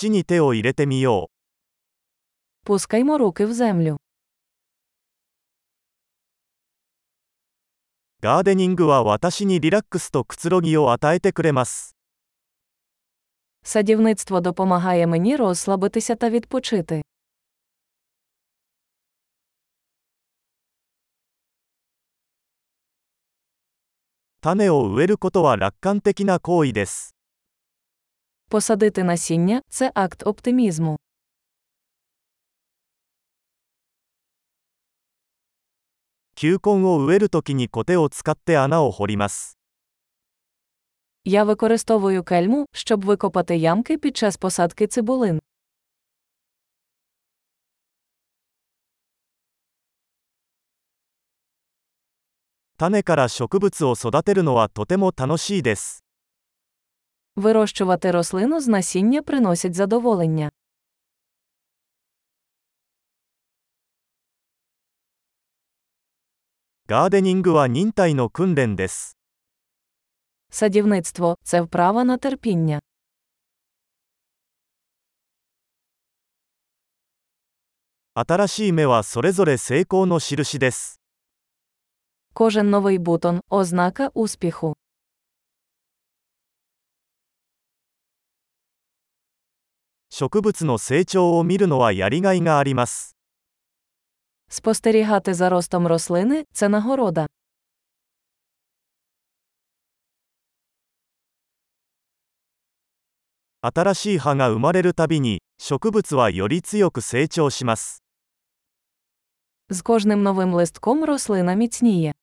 土に手を入れてみよう。 Пускаймо руки в землю. ガーデニングは私にリラックスとくつろぎを与えてくれます。 Садівництво допомагає мені розслабитися та відпочити. 種を植えることは楽観的な行為です。 Посадити насіння це акт оптимізму. 球根を植えるときにコテを使って穴を掘ります。 Я використовую кельму, щоб викопати ямки під час посадки цибулин. 種から植物を育てるのはとても楽しいです。 Вирощувати рослину з насіння приносить задоволення. Садівництво це вправа на терпіння. Кожен новий бутон ознака успіху. 植物の成長を見るのはやりがいがあります。 Спостерігати за ростом рослини це нагорода. 新しい葉が生まれるたびに、植物はより強く成長します。 З кожним новим листком рослина міцніє.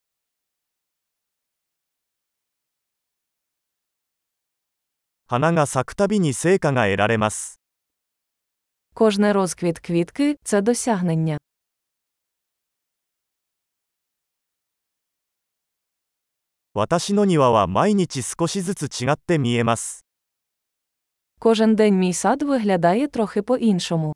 花が咲くたびに成果が得られます。 Кожне розквіт квітки це досягнення. Кожен день мій сад виглядає трохи по-іншому.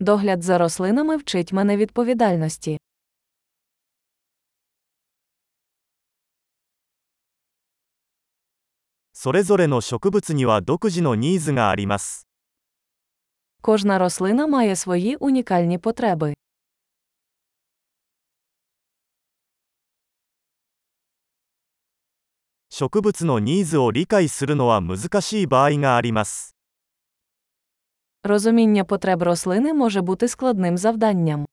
Догляд за рослинами вчить мене відповідальності. それぞれの植物には独自のニーズがあります。 Кожна рослина має свої унікальні потреби. 植物のニーズを理解するのは難しい場合があります。 Розуміння потреб рослини може бути складним завданням.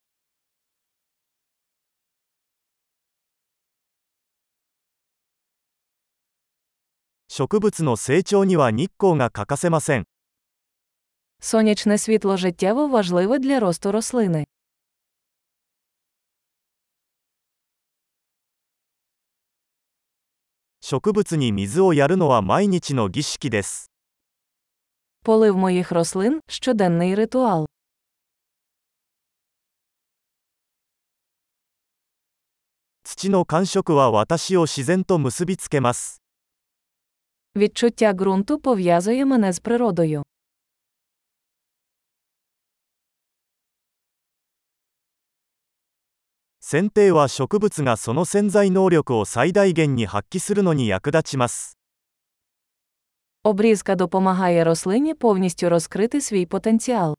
植物の成長には日光が欠かせません。 Сонячне світло життєво важливе для росту рослини. 植物に水をやるのは毎日の儀式です。 Полив моїх рослин щоденний ритуал. 土の感触は私を自然と結びつけます。 Відчуття ґрунту пов'язує мене з природою. 剪定は植物がその潜在能力を最大限に発揮するのに役立ちます。 Обрізка допомагає рослині повністю розкрити свій потенціал.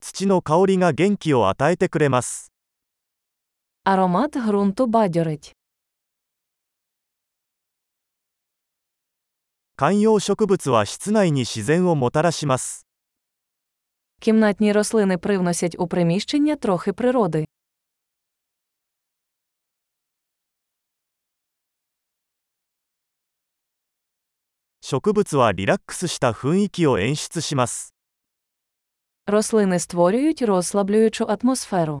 土の香りが元気を与えてくれます。 Аромат ґрунту бадьорить. 観葉植物は室内に自然をもたらします。 Кімнатні рослини привносять у приміщення трохи природи. – 植物はリラックスした雰囲気を演出します。 Рослини створюють розслаблюючу атмосферу.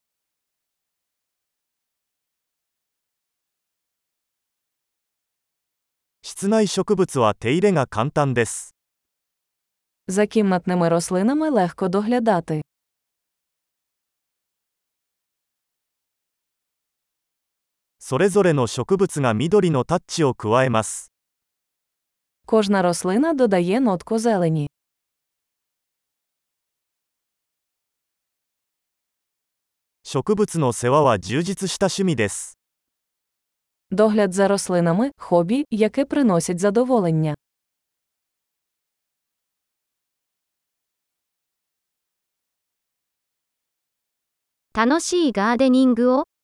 室内植物は手入れが簡単です。 За кімнатними рослинами легко доглядати. それぞれの植物が緑のタッチを加えます。 Кожна рослина додає нотку зелені. 植物の世話は充実した趣味です。 догляд за рослинами, хобі, яке приносить задоволення. Таноші гаденінг